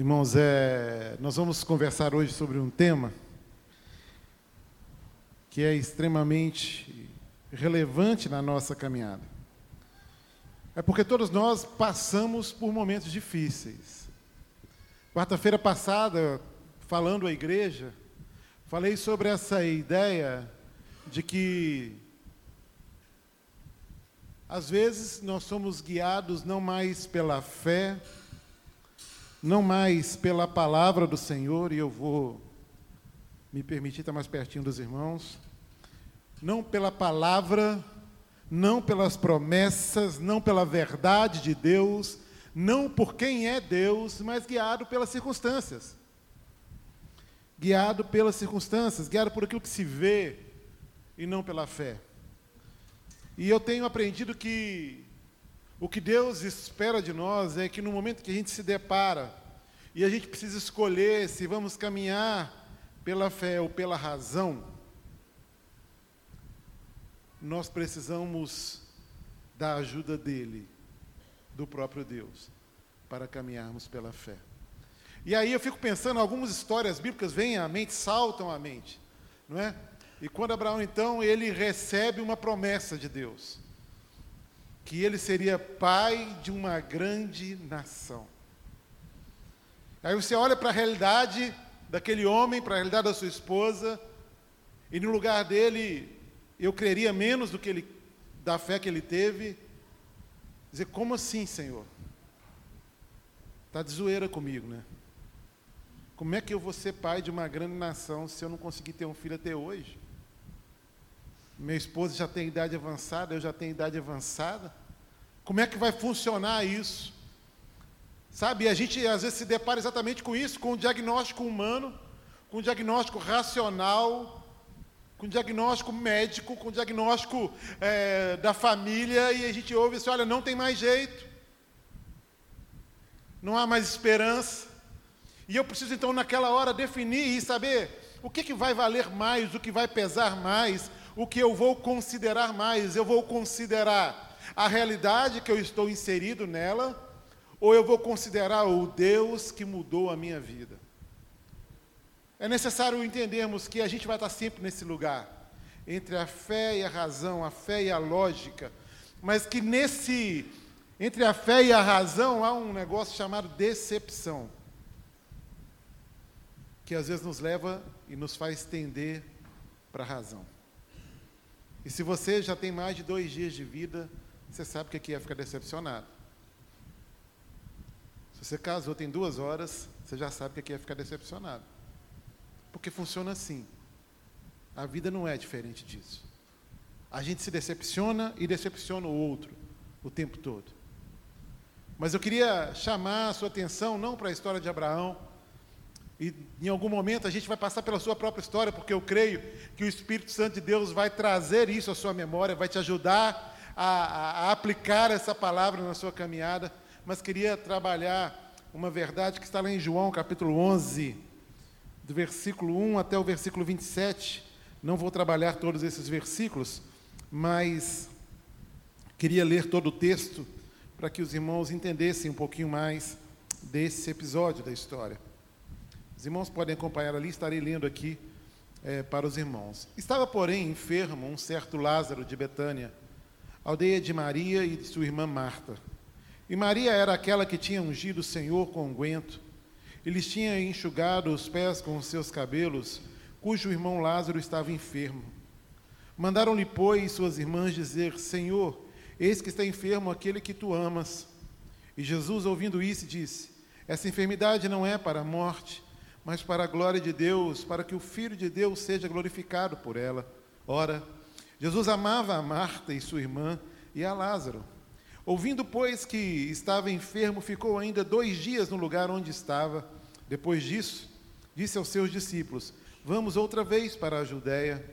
Irmãos, é, nós vamos conversar hoje sobre um tema que é extremamente relevante na nossa caminhada. É porque todos nós passamos por momentos difíceis. Quarta-feira passada, falando à igreja, falei sobre essa ideia de que às vezes nós somos guiados não mais pela fé, não mais pela palavra do Senhor, e eu vou me permitir estar mais pertinho dos irmãos, não pela palavra, não pelas promessas, não pela verdade de Deus, não por quem é Deus, mas guiado pelas circunstâncias. Guiado pelas circunstâncias, guiado por aquilo que se vê e não pela fé. E eu tenho aprendido que o que Deus espera de nós é que no momento que a gente se depara e a gente precisa escolher se vamos caminhar pela fé ou pela razão, nós precisamos da ajuda dele, do próprio Deus, para caminharmos pela fé. E aí eu fico pensando, algumas histórias bíblicas vêm à mente, saltam à mente, não é? E quando Abraão então ele recebe uma promessa de Deus que ele seria pai de uma grande nação. Aí você olha para a realidade daquele homem, para a realidade da sua esposa, e no lugar dele, eu creria menos do que ele, da fé que ele teve. Dizer, como assim, Senhor? Está de zoeira comigo, né? Como é que eu vou ser pai de uma grande nação se eu não conseguir ter um filho até hoje? Minha esposa já tem idade avançada, eu já tenho idade avançada. Como é que vai funcionar isso? Sabe, a gente às vezes se depara exatamente com isso, com o diagnóstico humano, com o diagnóstico racional, com o diagnóstico médico, com o diagnóstico é, da família, e a gente ouve assim: olha, não tem mais jeito, não há mais esperança. E eu preciso então, naquela hora, definir e saber o que, que vai valer mais, o que vai pesar mais, o que eu vou considerar mais. Eu vou considerar a realidade que eu estou inserido nela, ou eu vou considerar o Deus que mudou a minha vida? É necessário entendermos que a gente vai estar sempre nesse lugar, entre a fé e a razão, a fé e a lógica, mas que nesse, entre a fé e a razão, há um negócio chamado decepção, que às vezes nos leva e nos faz tender para a razão. E se você já tem mais de dois dias de vida, você sabe que é ficar decepcionado. Se você casou tem duas horas, você já sabe que aqui é ficar decepcionado. Porque funciona assim. A vida não é diferente disso. A gente se decepciona e decepciona o outro o tempo todo. Mas eu queria chamar a sua atenção não para a história de Abraão, e em algum momento a gente vai passar pela sua própria história, porque eu creio que o Espírito Santo de Deus vai trazer isso à sua memória, vai te ajudar a, a, aplicar essa palavra na sua caminhada mas queria trabalhar uma verdade que está lá em João, capítulo 11, do versículo 1 até o versículo 27. Não vou trabalhar todos esses versículos, mas queria ler todo o texto para que os irmãos entendessem um pouquinho mais desse episódio da história. Os irmãos podem acompanhar ali, estarei lendo aqui é, para os irmãos. Estava, porém, enfermo um certo Lázaro de Betânia, aldeia de Maria e de sua irmã Marta. E Maria era aquela que tinha ungido o Senhor com unguento, e lhes tinha enxugado os pés com os seus cabelos, cujo irmão Lázaro estava enfermo. Mandaram-lhe, pois, suas irmãs dizer: Senhor, eis que está enfermo aquele que tu amas. E Jesus, ouvindo isso, disse: Essa enfermidade não é para a morte, mas para a glória de Deus, para que o Filho de Deus seja glorificado por ela. Ora, Jesus amava a Marta e sua irmã e a Lázaro. Ouvindo, pois, que estava enfermo, ficou ainda dois dias no lugar onde estava. Depois disso, disse aos seus discípulos: Vamos outra vez para a Judéia.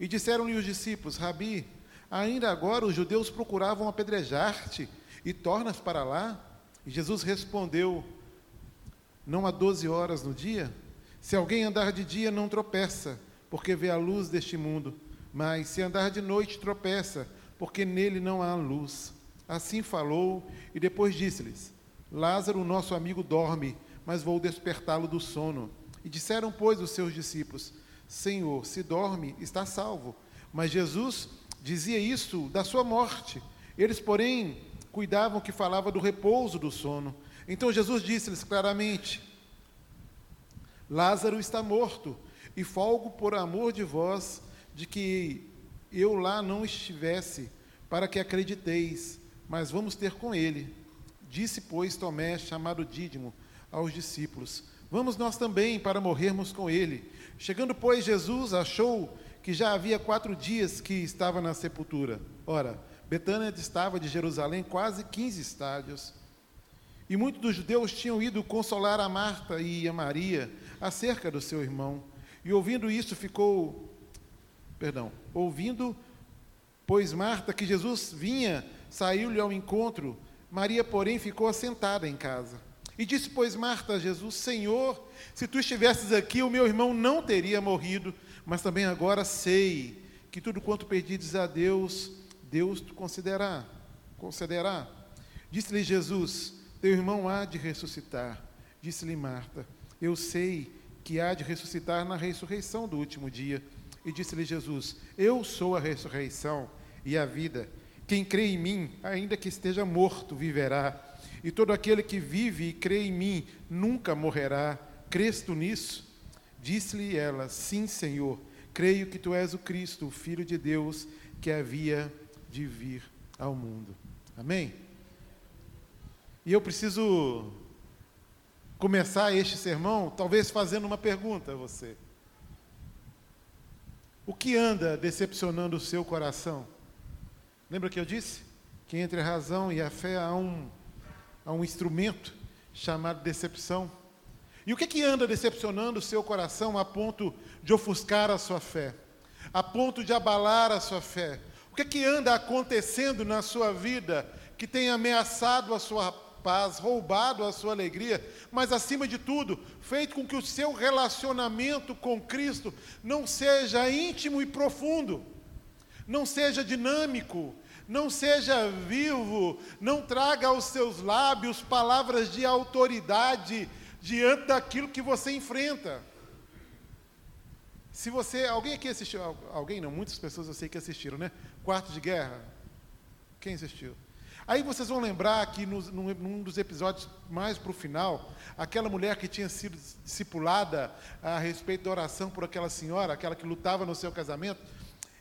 E disseram-lhe os discípulos: Rabi, ainda agora os judeus procuravam apedrejar-te, e tornas para lá? E Jesus respondeu: Não há doze horas no dia? Se alguém andar de dia, não tropeça, porque vê a luz deste mundo. Mas se andar de noite, tropeça, porque nele não há luz. Assim falou e depois disse-lhes: Lázaro, nosso amigo, dorme, mas vou despertá-lo do sono. E disseram, pois, os seus discípulos: Senhor, se dorme, está salvo. Mas Jesus dizia isso da sua morte. Eles, porém, cuidavam que falava do repouso do sono. Então Jesus disse-lhes claramente: Lázaro está morto, e folgo por amor de vós de que eu lá não estivesse, para que acrediteis, mas vamos ter com ele. Disse, pois, Tomé, chamado Dídimo, aos discípulos: Vamos nós também para morrermos com ele. Chegando, pois, Jesus achou que já havia quatro dias que estava na sepultura. Ora, Betânia estava de Jerusalém quase 15 estádios. E muitos dos judeus tinham ido consolar a Marta e a Maria acerca do seu irmão. E ouvindo isso, ficou. Perdão. Ouvindo, pois Marta que Jesus vinha, saiu-lhe ao encontro. Maria, porém, ficou assentada em casa. E disse, pois, Marta a Jesus: Senhor, se tu estivesses aqui, o meu irmão não teria morrido, mas também agora sei que tudo quanto pedides a Deus, Deus te concederá. concederá. Disse-lhe Jesus: Teu irmão há de ressuscitar. Disse-lhe Marta: Eu sei que há de ressuscitar na ressurreição do último dia. E disse-lhe Jesus: Eu sou a ressurreição e a vida. Quem crê em mim, ainda que esteja morto, viverá. E todo aquele que vive e crê em mim nunca morrerá. Crês tu nisso? Disse-lhe ela: Sim, Senhor. Creio que tu és o Cristo, o Filho de Deus, que havia de vir ao mundo. Amém? E eu preciso começar este sermão, talvez fazendo uma pergunta a você. O que anda decepcionando o seu coração? Lembra que eu disse? Que entre a razão e a fé há um a um instrumento chamado decepção. E o que, que anda decepcionando o seu coração a ponto de ofuscar a sua fé, a ponto de abalar a sua fé? O que, que anda acontecendo na sua vida que tem ameaçado a sua paz, roubado a sua alegria, mas acima de tudo, feito com que o seu relacionamento com Cristo não seja íntimo e profundo, não seja dinâmico, não seja vivo, não traga aos seus lábios palavras de autoridade diante daquilo que você enfrenta. Se você, alguém aqui assistiu, alguém não, muitas pessoas eu sei que assistiram, né? Quarto de Guerra. Quem assistiu? Aí vocês vão lembrar que num, num dos episódios mais para o final, aquela mulher que tinha sido discipulada a respeito da oração por aquela senhora, aquela que lutava no seu casamento,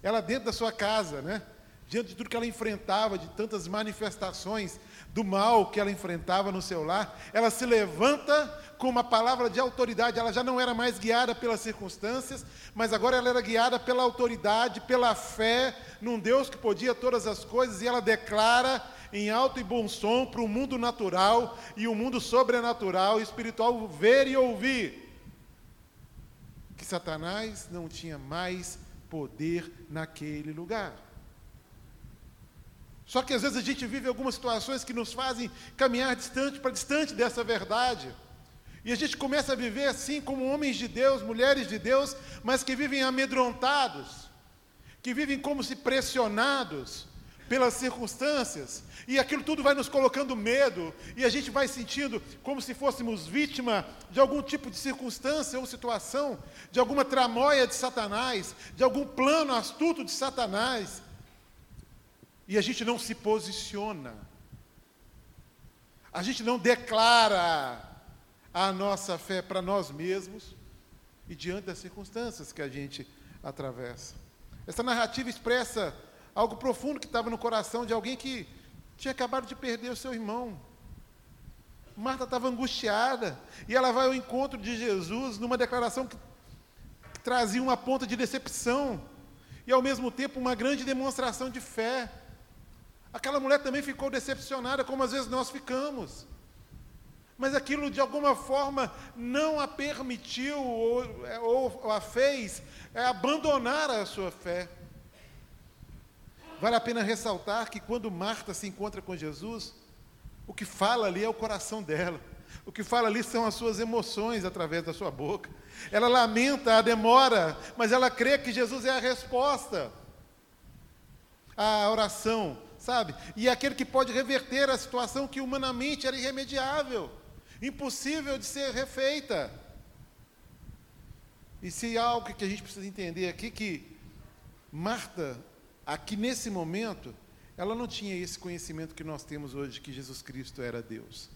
ela dentro da sua casa, né? diante de tudo que ela enfrentava, de tantas manifestações do mal que ela enfrentava no seu lar, ela se levanta com uma palavra de autoridade. Ela já não era mais guiada pelas circunstâncias, mas agora ela era guiada pela autoridade, pela fé num Deus que podia todas as coisas, e ela declara em alto e bom som para o mundo natural e o mundo sobrenatural e espiritual ver e ouvir que Satanás não tinha mais poder naquele lugar. Só que às vezes a gente vive algumas situações que nos fazem caminhar distante para distante dessa verdade. E a gente começa a viver assim como homens de Deus, mulheres de Deus, mas que vivem amedrontados, que vivem como se pressionados pelas circunstâncias, e aquilo tudo vai nos colocando medo, e a gente vai sentindo como se fôssemos vítima de algum tipo de circunstância ou situação, de alguma tramóia de Satanás, de algum plano astuto de Satanás, e a gente não se posiciona, a gente não declara a nossa fé para nós mesmos e diante das circunstâncias que a gente atravessa. Essa narrativa expressa algo profundo que estava no coração de alguém que tinha acabado de perder o seu irmão. Marta estava angustiada e ela vai ao encontro de Jesus numa declaração que, trazia uma ponta de decepção e ao mesmo tempo uma grande demonstração de fé. Aquela mulher também ficou decepcionada, como às vezes nós ficamos. Mas aquilo de alguma forma não a permitiu ou, ou a fez é, abandonar a sua fé. Vale a pena ressaltar que quando Marta se encontra com Jesus, o que fala ali é o coração dela. O que fala ali são as suas emoções através da sua boca. Ela lamenta a demora, mas ela crê que Jesus é a resposta à oração sabe? E é aquele que pode reverter a situação que humanamente era irremediável. impossível de ser refeita. E se há algo que a gente precisa entender aqui que Marta, aqui nesse momento, ela não tinha esse conhecimento que nós temos hoje que Jesus Cristo era Deus.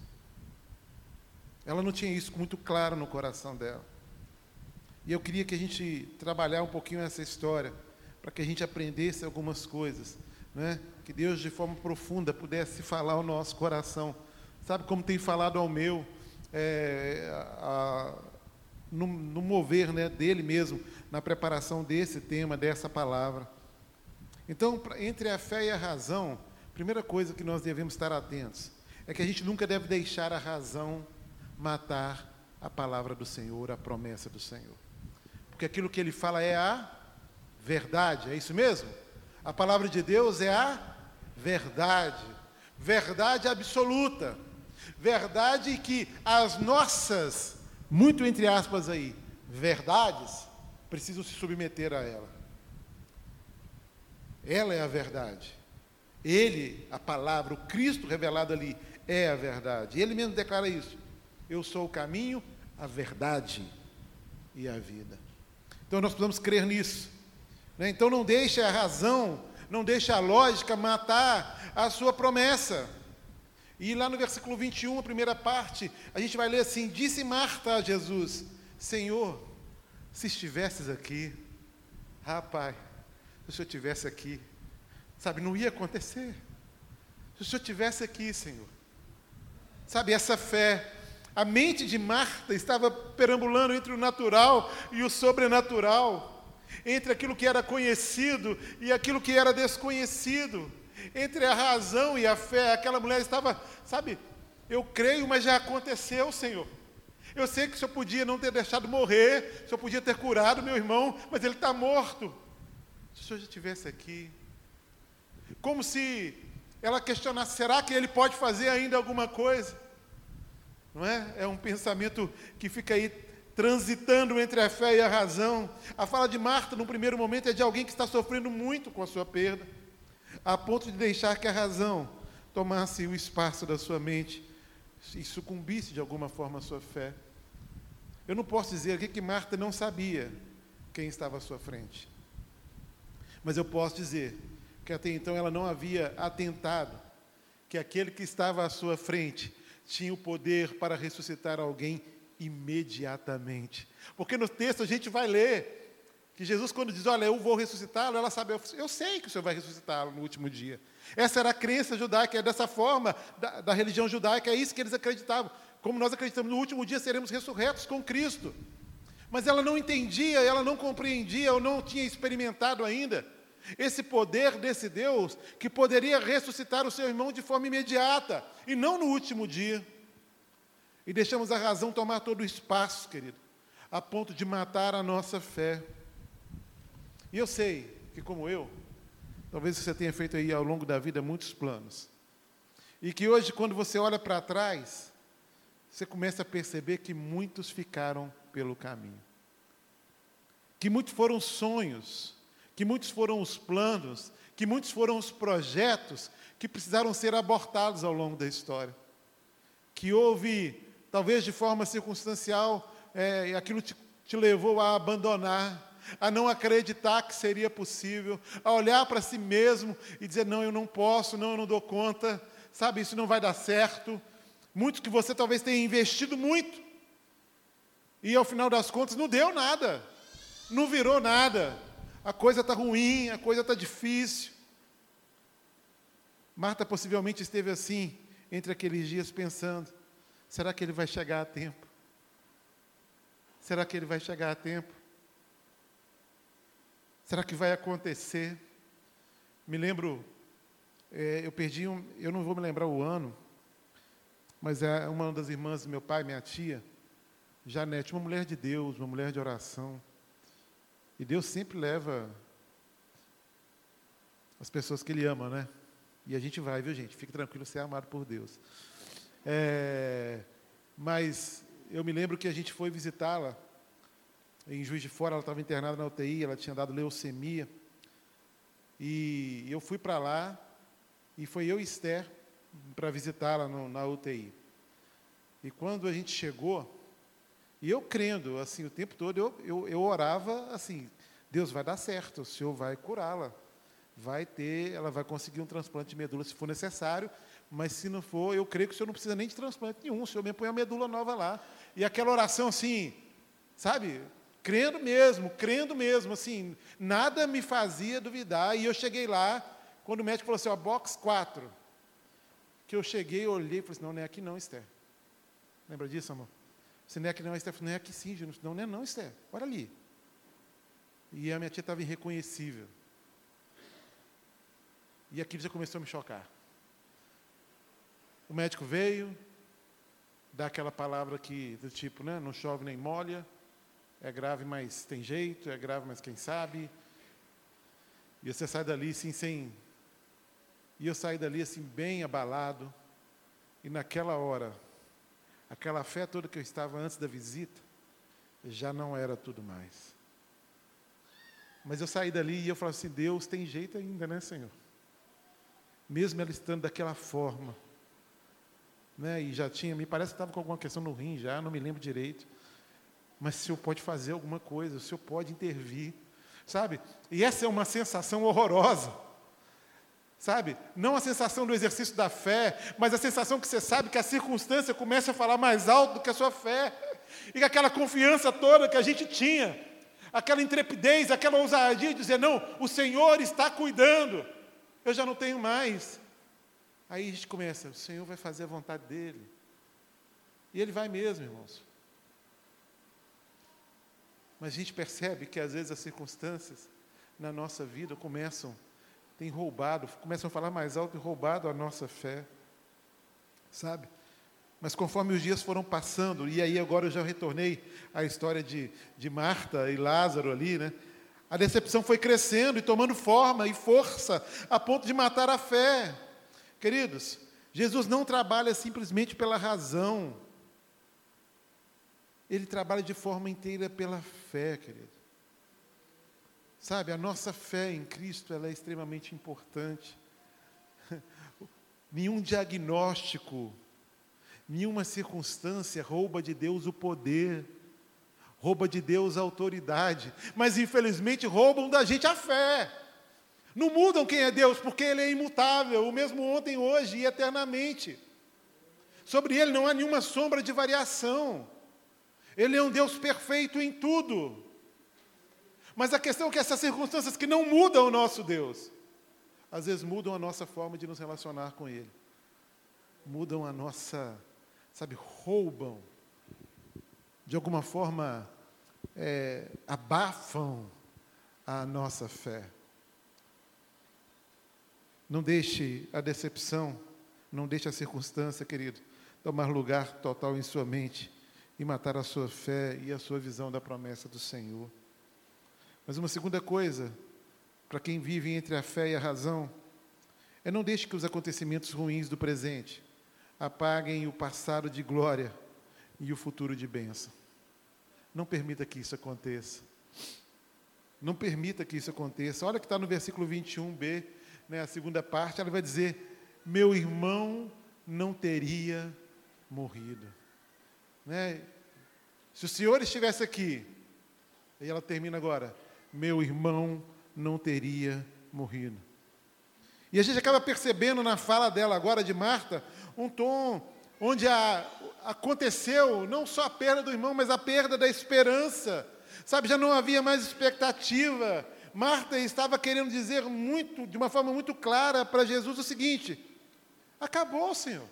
Ela não tinha isso muito claro no coração dela. E eu queria que a gente trabalhar um pouquinho essa história, para que a gente aprendesse algumas coisas, né? que Deus de forma profunda pudesse falar ao nosso coração. Sabe como tem falado ao meu, é, a, no, no, mover né, dele mesmo, na preparação desse tema, dessa palavra. Então, entre a fé e a razão, a primeira coisa que nós devemos estar atentos é que a gente nunca deve deixar a razão matar a palavra do Senhor, a promessa do Senhor. Porque aquilo que ele fala é a verdade, é isso mesmo? A palavra de Deus é a verdade, verdade absoluta, verdade que as nossas, muito entre aspas aí, verdades, precisam se submeter a ela. Ela é a verdade. Ele, a palavra, o Cristo revelado ali, é a verdade. Ele mesmo declara isso. Eu sou o caminho, a verdade e a vida. Então nós precisamos crer nisso. Né? Então não deixe a razão, não deixe a lógica matar a sua promessa. E lá no versículo 21, a primeira parte, a gente vai ler assim: Disse Marta a Jesus: Senhor, se estivesses aqui, rapaz, se o Senhor estivesse aqui, sabe, não ia acontecer. Se o Senhor estivesse aqui, Senhor, sabe, essa fé, a mente de Marta estava perambulando entre o natural e o sobrenatural, entre aquilo que era conhecido e aquilo que era desconhecido, entre a razão e a fé. Aquela mulher estava, sabe, eu creio, mas já aconteceu, Senhor. Eu sei que o Senhor podia não ter deixado morrer, o Senhor podia ter curado meu irmão, mas ele está morto. Se Senhor já estivesse aqui, como se ela questionasse: será que ele pode fazer ainda alguma coisa? Não é? É um pensamento que fica aí transitando entre a fé e a razão. A fala de Marta, no primeiro momento, é de alguém que está sofrendo muito com a sua perda, a ponto de deixar que a razão tomasse o espaço da sua mente e sucumbisse de alguma forma à sua fé. Eu não posso dizer aqui que Marta não sabia quem estava à sua frente. Mas eu posso dizer que até então ela não havia atentado que aquele que estava à sua frente tinha o poder para ressuscitar alguém imediatamente. Porque no texto a gente vai ler que Jesus, quando diz, olha, eu vou ressuscitá-lo, ela sabe, eu sei que o Senhor vai ressuscitá-lo no último dia. Essa era a crença judaica, é dessa forma da, da religião judaica, é isso que eles acreditavam. Como nós acreditamos, no último dia seremos ressurretos com Cristo. Mas ela não entendia, ela não compreendia, ou não tinha experimentado ainda esse poder desse Deus que poderia ressuscitar o seu irmão de forma imediata e não no último dia. E deixamos a razão tomar todo o espaço, querido, a ponto de matar a nossa fé. E eu sei que, como eu, talvez você tenha feito aí ao longo da vida muitos planos. E que hoje, quando você olha para trás, você começa a perceber que muitos ficaram pelo caminho. Que muitos foram sonhos que muitos foram os planos, que muitos foram os projetos que precisaram ser abortados ao longo da história. Que houve, talvez de forma circunstancial, é, aquilo te, te levou a abandonar, a não acreditar que seria possível, a olhar para si mesmo e dizer: não, eu não posso, não, eu não dou conta, sabe, isso não vai dar certo. Muitos que você talvez tenha investido muito, e ao final das contas não deu nada, não virou nada a coisa está ruim, a coisa está difícil. Marta possivelmente esteve assim, entre aqueles dias, pensando: será que ele vai chegar a tempo? Será que ele vai chegar a tempo? Será que vai acontecer? Me lembro, é, eu perdi um, eu não vou me lembrar o ano, mas é uma das irmãs do meu pai, minha tia, Janete, uma mulher de Deus, uma mulher de oração. E Deus sempre leva as pessoas que Ele ama, né? E a gente vai, viu, gente? Fique tranquilo, você é amado por Deus. É, mas eu me lembro que a gente foi visitá-la em Juiz de Fora, ela estava internada na UTI, ela tinha dado leucemia. E eu fui para lá, e foi eu e Esther para visitá-la na UTI. E quando a gente chegou, e eu crendo, assim, o tempo todo, eu, eu, eu orava assim, Deus vai dar certo, o Senhor vai curá-la. Vai ter, ela vai conseguir um transplante de medula se for necessário, mas se não for, eu creio que o Senhor não precisa nem de transplante nenhum, o Senhor me põe a medula nova lá. E aquela oração assim, sabe? Crendo mesmo, crendo mesmo, assim, nada me fazia duvidar. E eu cheguei lá, quando o médico falou assim, ó, box 4, que eu cheguei, olhei e falei assim, não, não é aqui não, Esther. Lembra disso, amor? Você não é aqui não, Esther? Não é aqui sim, Júnior. Não, não é não, Esther. Olha ali. E a minha tia estava irreconhecível. E aquilo já começou a me chocar. O médico veio, dá aquela palavra que, do tipo, né, não chove nem molha, é grave, mas tem jeito, é grave, mas quem sabe. E você sai dali assim, sem. E eu saí dali assim, bem abalado. E naquela hora, aquela fé toda que eu estava antes da visita, já não era tudo mais. Mas eu saí dali e eu falei assim: Deus tem jeito ainda, né, Senhor? Mesmo ela estando daquela forma. Né, e já tinha, me parece que estava com alguma questão no rim já, não me lembro direito. Mas o Senhor pode fazer alguma coisa, o Senhor pode intervir. Sabe? E essa é uma sensação horrorosa. Sabe? Não a sensação do exercício da fé, mas a sensação que você sabe que a circunstância começa a falar mais alto do que a sua fé. E aquela confiança toda que a gente tinha, aquela intrepidez, aquela ousadia de dizer: não, o Senhor está cuidando, eu já não tenho mais. Aí a gente começa: o Senhor vai fazer a vontade dEle. E Ele vai mesmo, irmãos. Mas a gente percebe que às vezes as circunstâncias na nossa vida começam, têm roubado, começam a falar mais alto e roubado a nossa fé. Sabe? Mas conforme os dias foram passando, e aí agora eu já retornei à história de, de Marta e Lázaro ali, né? A decepção foi crescendo e tomando forma e força, a ponto de matar a fé. Queridos, Jesus não trabalha simplesmente pela razão, ele trabalha de forma inteira pela fé, querido. Sabe, a nossa fé em Cristo ela é extremamente importante. Nenhum diagnóstico Nenhuma circunstância rouba de Deus o poder, rouba de Deus a autoridade, mas infelizmente roubam da gente a fé. Não mudam quem é Deus, porque Ele é imutável, o mesmo ontem, hoje e eternamente. Sobre Ele não há nenhuma sombra de variação. Ele é um Deus perfeito em tudo. Mas a questão é que essas circunstâncias que não mudam o nosso Deus, às vezes mudam a nossa forma de nos relacionar com Ele, mudam a nossa sabe, roubam, de alguma forma é, abafam a nossa fé. Não deixe a decepção, não deixe a circunstância, querido, tomar lugar total em sua mente e matar a sua fé e a sua visão da promessa do Senhor. Mas uma segunda coisa, para quem vive entre a fé e a razão, é não deixe que os acontecimentos ruins do presente apaguem o passado de glória e o futuro de bênção. Não permita que isso aconteça. Não permita que isso aconteça. Olha que está no versículo 21b, né, a segunda parte, ela vai dizer: Meu irmão não teria morrido. Né? Se o Senhor estivesse aqui, e ela termina agora: Meu irmão não teria morrido. E a gente acaba percebendo na fala dela agora de Marta um tom onde a, aconteceu não só a perda do irmão, mas a perda da esperança. Sabe, já não havia mais expectativa. Marta estava querendo dizer muito, de uma forma muito clara para Jesus o seguinte: acabou, Senhor.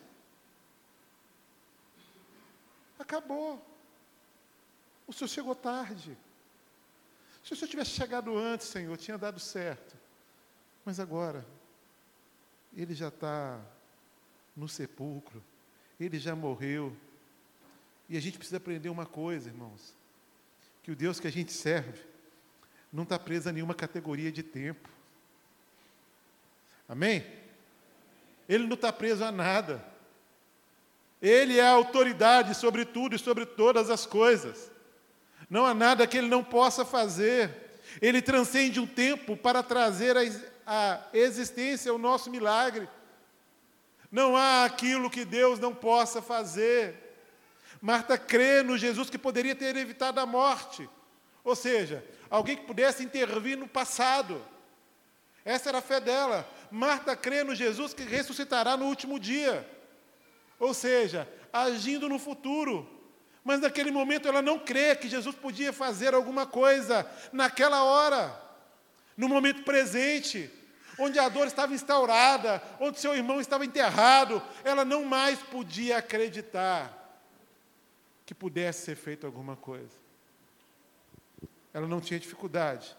Acabou. O Senhor chegou tarde. Se o Senhor tivesse chegado antes, Senhor, tinha dado certo. Mas agora, Ele já está no sepulcro. Ele já morreu. E a gente precisa aprender uma coisa, irmãos: que o Deus que a gente serve não está preso a nenhuma categoria de tempo. Amém? Ele não está preso a nada. Ele é a autoridade sobre tudo e sobre todas as coisas. Não há nada que ele não possa fazer. Ele transcende um tempo para trazer a, existência o nosso milagre. Não há aquilo que Deus não possa fazer. Marta crê no Jesus que poderia ter evitado a morte. Ou seja, alguém que pudesse intervir no passado. Essa era a fé dela. Marta crê no Jesus que ressuscitará no último dia. Ou seja, agindo no futuro. Mas naquele momento ela não crê que Jesus podia fazer alguma coisa naquela hora, no momento presente, onde a dor estava instaurada, onde seu irmão estava enterrado, ela não mais podia acreditar que pudesse ser feito alguma coisa. Ela não tinha dificuldade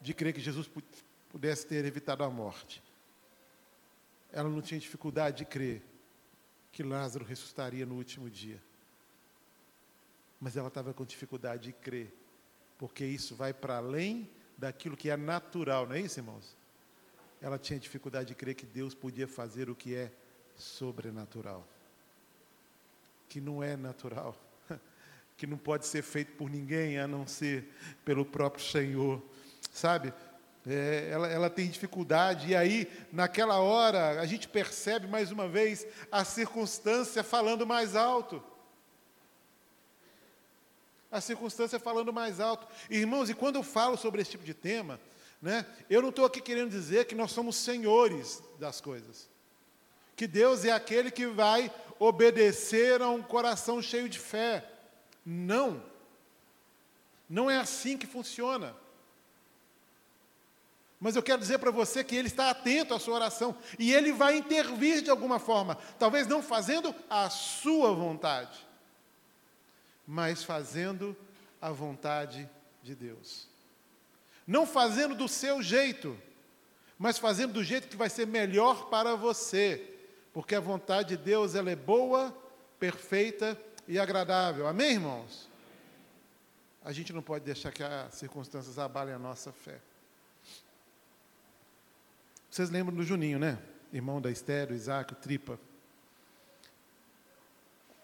de crer que Jesus pudesse ter evitado a morte. Ela não tinha dificuldade de crer que Lázaro ressuscitaria no último dia. Mas ela estava com dificuldade de crer, porque isso vai para além daquilo que é natural, não é isso, irmãos? Ela tinha dificuldade de crer que Deus podia fazer o que é sobrenatural que não é natural, que não pode ser feito por ninguém a não ser pelo próprio Senhor, sabe? É, ela, ela tem dificuldade, e aí, naquela hora, a gente percebe mais uma vez a circunstância falando mais alto. A circunstância falando mais alto. Irmãos, e quando eu falo sobre esse tipo de tema, né, eu não estou aqui querendo dizer que nós somos senhores das coisas. Que Deus é aquele que vai obedecer a um coração cheio de fé. Não. Não é assim que funciona. Mas eu quero dizer para você que Ele está atento à sua oração e Ele vai intervir de alguma forma, talvez não fazendo a sua vontade, mas fazendo a vontade de Deus. Não fazendo do seu jeito, mas fazendo do jeito que vai ser melhor para você porque a vontade de Deus ela é boa, perfeita e agradável. Amém, irmãos? A gente não pode deixar que as circunstâncias abalem a nossa fé. Vocês lembram do Juninho, né? Irmão da Esther, do Isaac, o Tripa.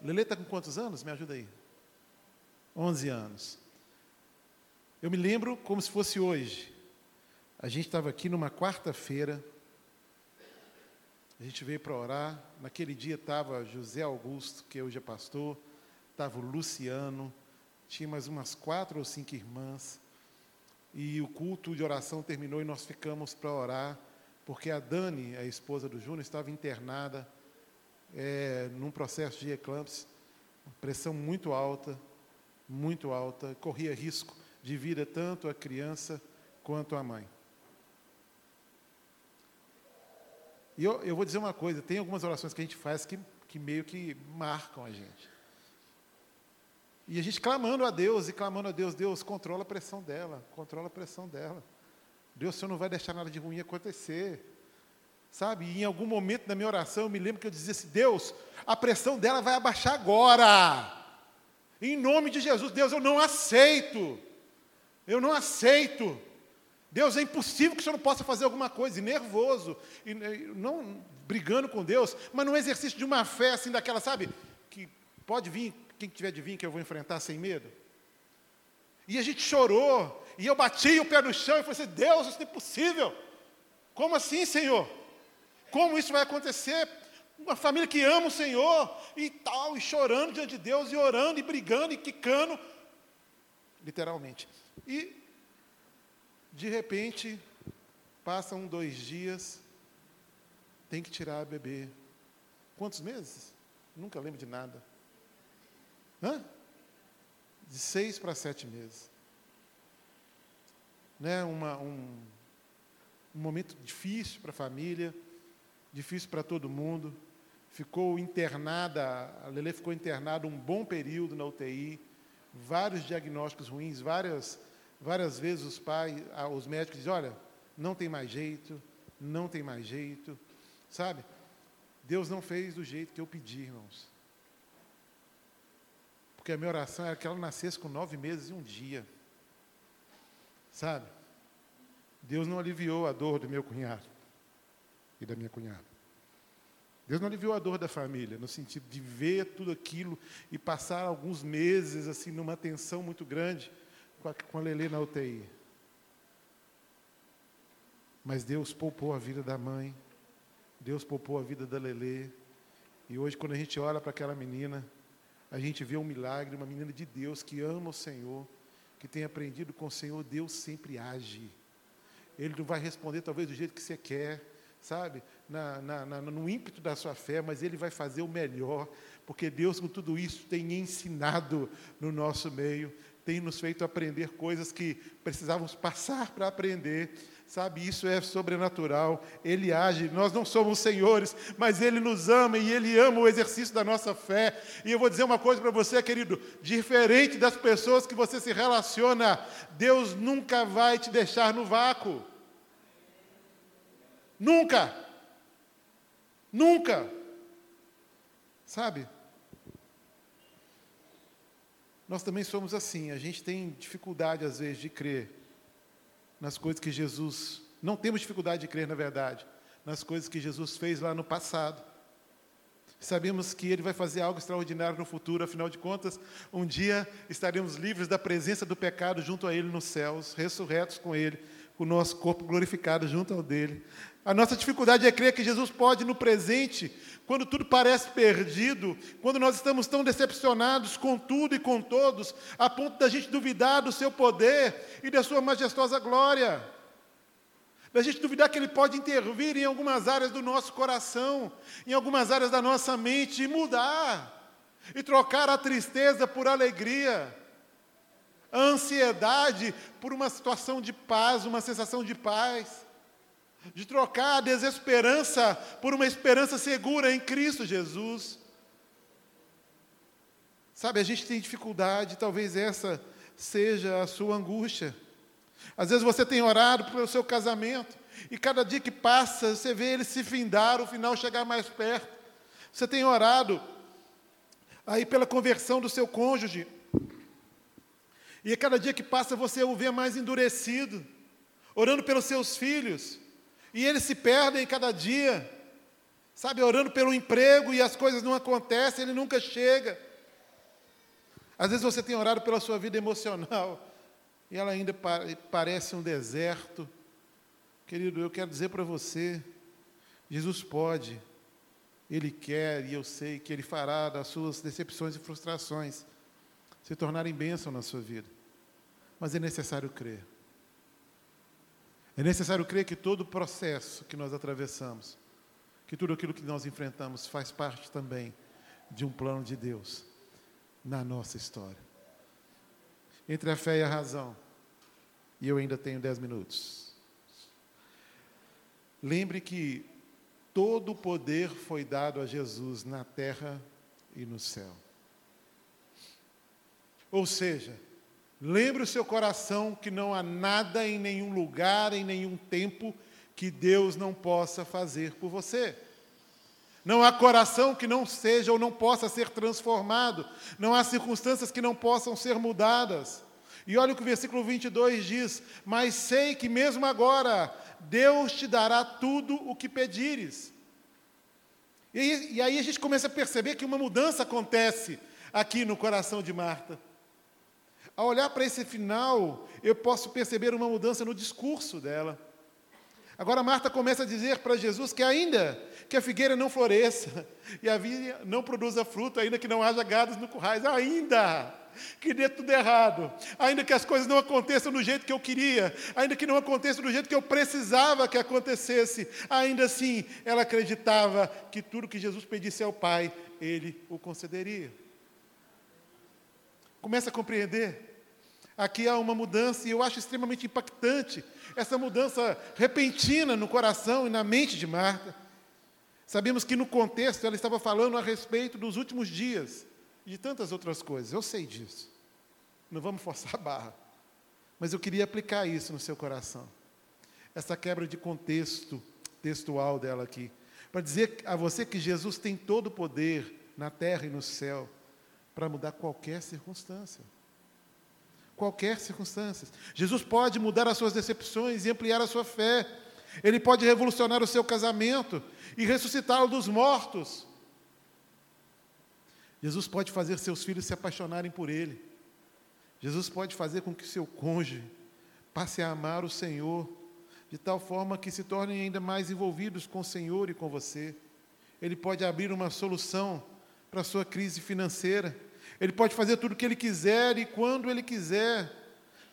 Lele está com quantos anos? Me ajuda aí. 11 anos. Eu me lembro como se fosse hoje. A gente estava aqui numa quarta-feira, a gente veio para orar. Naquele dia estava José Augusto, que hoje é pastor, estava o Luciano, tinha mais umas quatro ou cinco irmãs. E o culto de oração terminou e nós ficamos para orar, porque a Dani, a esposa do Júnior, estava internada é, num processo de eclâmpsia, pressão muito alta, muito alta, corria risco de vida tanto a criança quanto a mãe. E eu, eu vou dizer uma coisa: tem algumas orações que a gente faz que, que meio que marcam a gente. E a gente clamando a Deus e clamando a Deus, Deus, controla a pressão dela, controla a pressão dela. Deus, o Senhor não vai deixar nada de ruim acontecer. Sabe? E em algum momento da minha oração, eu me lembro que eu dizia assim: Deus, a pressão dela vai abaixar agora. Em nome de Jesus, Deus, eu não aceito. Eu não aceito. Deus, é impossível que o senhor não possa fazer alguma coisa, e nervoso, e não brigando com Deus, mas num exercício de uma fé assim daquela, sabe, que pode vir, quem tiver de vir, que eu vou enfrentar sem medo. E a gente chorou, e eu bati o pé no chão e falei assim, Deus, isso é possível. Como assim, Senhor? Como isso vai acontecer? Uma família que ama o Senhor e tal, e chorando diante de Deus, e orando, e brigando, e quicando, literalmente. E de repente, passam dois dias, tem que tirar a bebê. Quantos meses? Nunca lembro de nada. Hã? De seis para sete meses. Né? Uma, um, um momento difícil para a família, difícil para todo mundo. Ficou internada, a Lele ficou internada um bom período na UTI, vários diagnósticos ruins, várias Várias vezes os pais, os médicos dizem, olha, não tem mais jeito, não tem mais jeito, sabe? Deus não fez do jeito que eu pedi, irmãos. Porque a minha oração era que ela nascesse com nove meses e um dia. Sabe? Deus não aliviou a dor do meu cunhado e da minha cunhada. Deus não aliviou a dor da família, no sentido de ver tudo aquilo e passar alguns meses assim numa tensão muito grande com a, com a Lelê na UTI. Mas Deus poupou a vida da mãe, Deus poupou a vida da Lelê, E hoje, quando a gente olha para aquela menina, a gente vê um milagre, uma menina de Deus que ama o Senhor, que tem aprendido com o Senhor, Deus sempre age. Ele não vai responder talvez do jeito que você quer, sabe? Na, na, na, no ímpeto da sua fé, mas Ele vai fazer o melhor, porque Deus, com tudo isso, tem ensinado no nosso meio, tem nos feito aprender coisas que precisávamos passar para aprender, Sabe, isso é sobrenatural. Ele age. Nós não somos senhores, mas Ele nos ama e Ele ama o exercício da nossa fé. E eu vou dizer uma coisa para você, querido: diferente das pessoas que você se relaciona, Deus nunca vai te deixar no vácuo. Nunca. Nunca. Sabe? Nós também somos assim. A gente tem dificuldade, às vezes, de crer nas coisas que Jesus. Não temos dificuldade de crer, na verdade, nas coisas que Jesus fez lá no passado. Sabemos que Ele vai fazer algo extraordinário no futuro, afinal de contas, um dia estaremos livres da presença do pecado junto a Ele nos céus, ressurretos com Ele, com o nosso corpo glorificado junto ao dele. A nossa dificuldade é crer que Jesus pode, no presente, quando tudo parece perdido, quando nós estamos tão decepcionados com tudo e com todos, a ponto da gente duvidar do seu poder e da sua majestosa glória. Da gente duvidar que Ele pode intervir em algumas áreas do nosso coração, em algumas áreas da nossa mente e mudar, e trocar a tristeza por alegria, a ansiedade por uma situação de paz, uma sensação de paz de trocar a desesperança por uma esperança segura em Cristo Jesus. Sabe, a gente tem dificuldade, talvez essa seja a sua angústia. Às vezes você tem orado pelo seu casamento, e cada dia que passa, você vê ele se findar, o final chegar mais perto. Você tem orado aí pela conversão do seu cônjuge, e a cada dia que passa você o vê mais endurecido, orando pelos seus filhos, e eles se perdem cada dia, sabe, orando pelo emprego e as coisas não acontecem, ele nunca chega. Às vezes você tem orado pela sua vida emocional e ela ainda parece um deserto. Querido, eu quero dizer para você: Jesus pode, Ele quer e eu sei que Ele fará das suas decepções e frustrações se tornarem bênção na sua vida. Mas é necessário crer. É necessário crer que todo o processo que nós atravessamos, que tudo aquilo que nós enfrentamos faz parte também de um plano de Deus na nossa história. Entre a fé e a razão, e eu ainda tenho dez minutos. Lembre que todo o poder foi dado a Jesus na terra e no céu. Ou seja, Lembre o seu coração que não há nada em nenhum lugar, em nenhum tempo, que Deus não possa fazer por você. Não há coração que não seja ou não possa ser transformado. Não há circunstâncias que não possam ser mudadas. E olha o que o versículo 22 diz: Mas sei que mesmo agora Deus te dará tudo o que pedires. E, e aí a gente começa a perceber que uma mudança acontece aqui no coração de Marta. Ao olhar para esse final, eu posso perceber uma mudança no discurso dela. Agora Marta começa a dizer para Jesus que ainda que a figueira não floresça e a vinha não produza fruto, ainda que não haja gados no currais, ainda que dê tudo errado, ainda que as coisas não aconteçam do jeito que eu queria, ainda que não aconteça do jeito que eu precisava que acontecesse, ainda assim ela acreditava que tudo que Jesus pedisse ao Pai, Ele o concederia. Começa a compreender? Aqui há uma mudança e eu acho extremamente impactante essa mudança repentina no coração e na mente de Marta. Sabemos que no contexto ela estava falando a respeito dos últimos dias e de tantas outras coisas. Eu sei disso. Não vamos forçar a barra. Mas eu queria aplicar isso no seu coração. Essa quebra de contexto textual dela aqui. Para dizer a você que Jesus tem todo o poder na terra e no céu para mudar qualquer circunstância. Qualquer circunstância. Jesus pode mudar as suas decepções e ampliar a sua fé. Ele pode revolucionar o seu casamento e ressuscitá-lo dos mortos. Jesus pode fazer seus filhos se apaixonarem por Ele. Jesus pode fazer com que seu cônjuge passe a amar o Senhor, de tal forma que se tornem ainda mais envolvidos com o Senhor e com você. Ele pode abrir uma solução para a sua crise financeira. Ele pode fazer tudo o que ele quiser e quando ele quiser.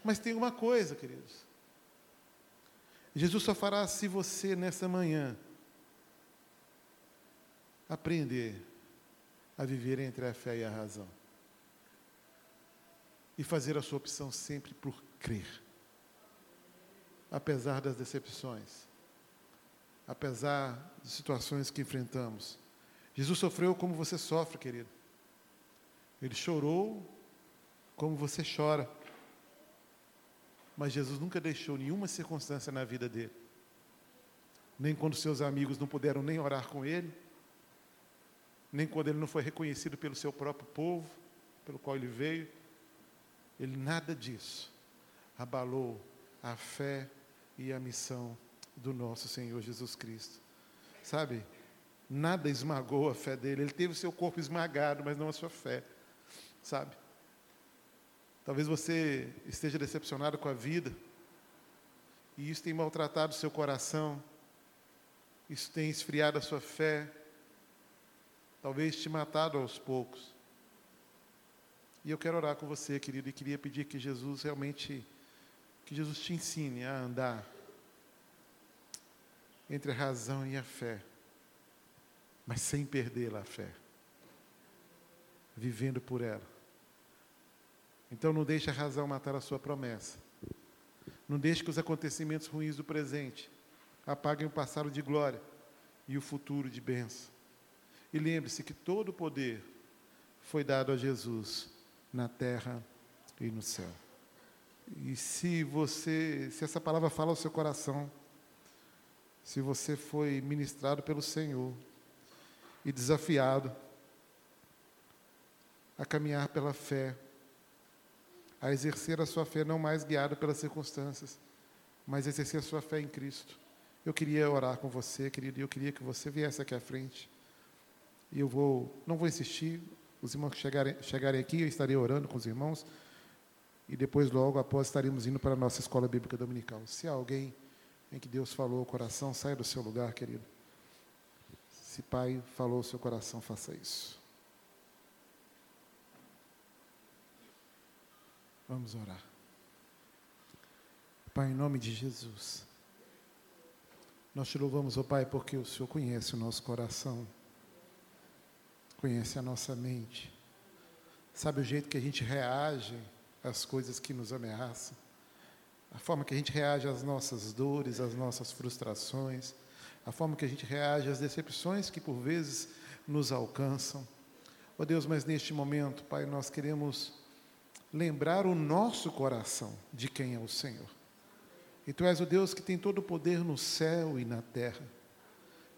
Mas tem uma coisa, queridos. Jesus só fará se você, nessa manhã, aprender a viver entre a fé e a razão. E fazer a sua opção sempre por crer. Apesar das decepções. Apesar de situações que enfrentamos. Jesus sofreu como você sofre, querido. Ele chorou como você chora. Mas Jesus nunca deixou nenhuma circunstância na vida dele. Nem quando seus amigos não puderam nem orar com ele, nem quando ele não foi reconhecido pelo seu próprio povo, pelo qual ele veio. Ele nada disso abalou a fé e a missão do nosso Senhor Jesus Cristo. Sabe? Nada esmagou a fé dele. Ele teve o seu corpo esmagado, mas não a sua fé. Sabe? Talvez você esteja decepcionado com a vida, e isso tem maltratado o seu coração, isso tem esfriado a sua fé, talvez te matado aos poucos. E eu quero orar com você, querido, e queria pedir que Jesus realmente, que Jesus te ensine a andar entre a razão e a fé, mas sem perder a fé, vivendo por ela. Então não deixe a razão matar a sua promessa. Não deixe que os acontecimentos ruins do presente apaguem o passado de glória e o futuro de bênção. E lembre-se que todo o poder foi dado a Jesus na terra e no céu. E se você, se essa palavra fala ao seu coração, se você foi ministrado pelo Senhor e desafiado a caminhar pela fé, a exercer a sua fé não mais guiado pelas circunstâncias, mas exercer a sua fé em Cristo. Eu queria orar com você, querido, e eu queria que você viesse aqui à frente. E eu vou, não vou insistir, os irmãos que chegarem, chegarem aqui, eu estarei orando com os irmãos, e depois, logo após, estaremos indo para a nossa escola bíblica dominical. Se há alguém em que Deus falou o coração, saia do seu lugar, querido. Se Pai falou o seu coração, faça isso. Vamos orar. Pai, em nome de Jesus, nós te louvamos, ó oh Pai, porque o Senhor conhece o nosso coração, conhece a nossa mente, sabe o jeito que a gente reage às coisas que nos ameaçam, a forma que a gente reage às nossas dores, às nossas frustrações, a forma que a gente reage às decepções que por vezes nos alcançam. Ó oh Deus, mas neste momento, Pai, nós queremos lembrar o nosso coração de quem é o Senhor. E tu és o Deus que tem todo o poder no céu e na terra.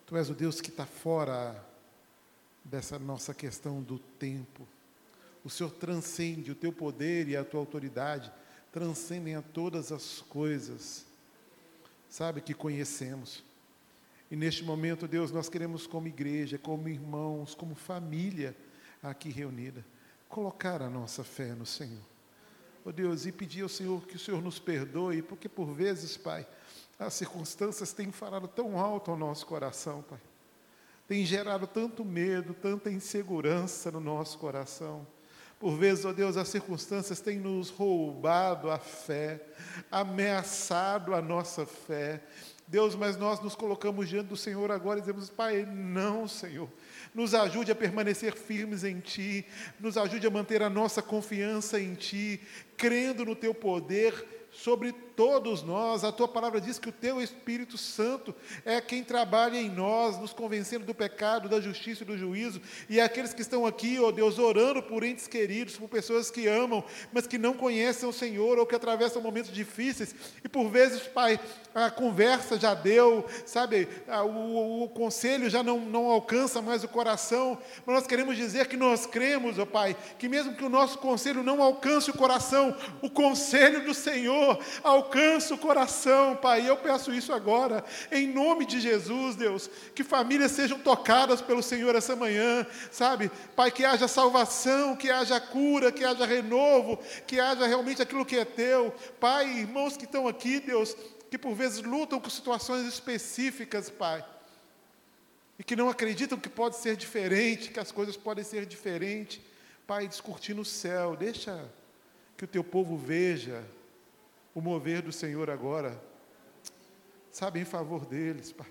Tu és o Deus que está fora dessa nossa questão do tempo. O Senhor transcende, o teu poder e a tua autoridade transcendem a todas as coisas, sabe, que conhecemos. E neste momento, Deus, nós queremos, como igreja, como irmãos, como família aqui reunida, colocar a nossa fé no Senhor. Oh Deus, e pedir ao Senhor que o Senhor nos perdoe, porque por vezes, Pai, as circunstâncias têm falado tão alto ao nosso coração, Pai. Tem gerado tanto medo, tanta insegurança no nosso coração. Por vezes, ó Deus, as circunstâncias têm nos roubado a fé, ameaçado a nossa fé. Deus, mas nós nos colocamos diante do Senhor agora e dizemos, Pai, não, Senhor. Nos ajude a permanecer firmes em Ti, nos ajude a manter a nossa confiança em Ti, crendo no Teu poder sobre todos nós. A tua palavra diz que o teu Espírito Santo é quem trabalha em nós, nos convencendo do pecado, da justiça e do juízo. E aqueles que estão aqui, ó oh Deus, orando por entes queridos, por pessoas que amam, mas que não conhecem o Senhor ou que atravessam momentos difíceis. E por vezes, Pai, a conversa já deu, sabe, o, o, o conselho já não, não alcança mais o coração. Mas nós queremos dizer que nós cremos, ó Pai, que mesmo que o nosso conselho não alcance o coração, o conselho do Senhor alcança alcança o coração, Pai. Eu peço isso agora, em nome de Jesus, Deus. Que famílias sejam tocadas pelo Senhor essa manhã, sabe? Pai, que haja salvação, que haja cura, que haja renovo, que haja realmente aquilo que é teu. Pai, irmãos que estão aqui, Deus, que por vezes lutam com situações específicas, Pai. e que não acreditam que pode ser diferente, que as coisas podem ser diferentes. Pai, discutir no céu, deixa que o teu povo veja o mover do Senhor agora, sabe, em favor deles, Pai.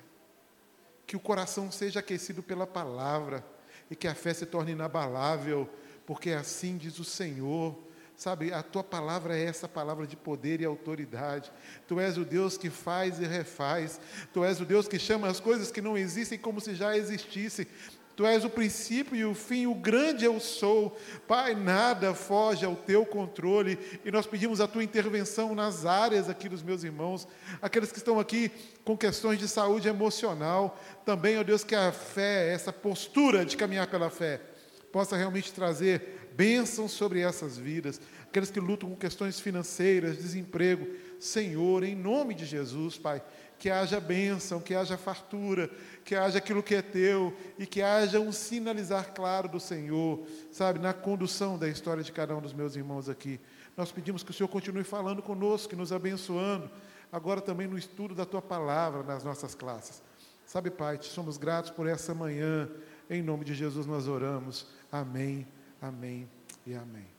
Que o coração seja aquecido pela palavra e que a fé se torne inabalável, porque assim diz o Senhor. Sabe, a tua palavra é essa palavra de poder e autoridade. Tu és o Deus que faz e refaz. Tu és o Deus que chama as coisas que não existem como se já existissem. Tu és o princípio e o fim, o grande eu sou. Pai, nada foge ao teu controle. E nós pedimos a tua intervenção nas áreas aqui dos meus irmãos, aqueles que estão aqui com questões de saúde emocional. Também, ó Deus, que a fé, essa postura de caminhar pela fé, possa realmente trazer bênçãos sobre essas vidas, aqueles que lutam com questões financeiras, desemprego. Senhor, em nome de Jesus, Pai, que haja bênção, que haja fartura, que haja aquilo que é teu e que haja um sinalizar claro do Senhor, sabe, na condução da história de cada um dos meus irmãos aqui. Nós pedimos que o Senhor continue falando conosco, nos abençoando, agora também no estudo da tua palavra nas nossas classes. Sabe, Pai, te somos gratos por essa manhã. Em nome de Jesus nós oramos. Amém. Amém e amém.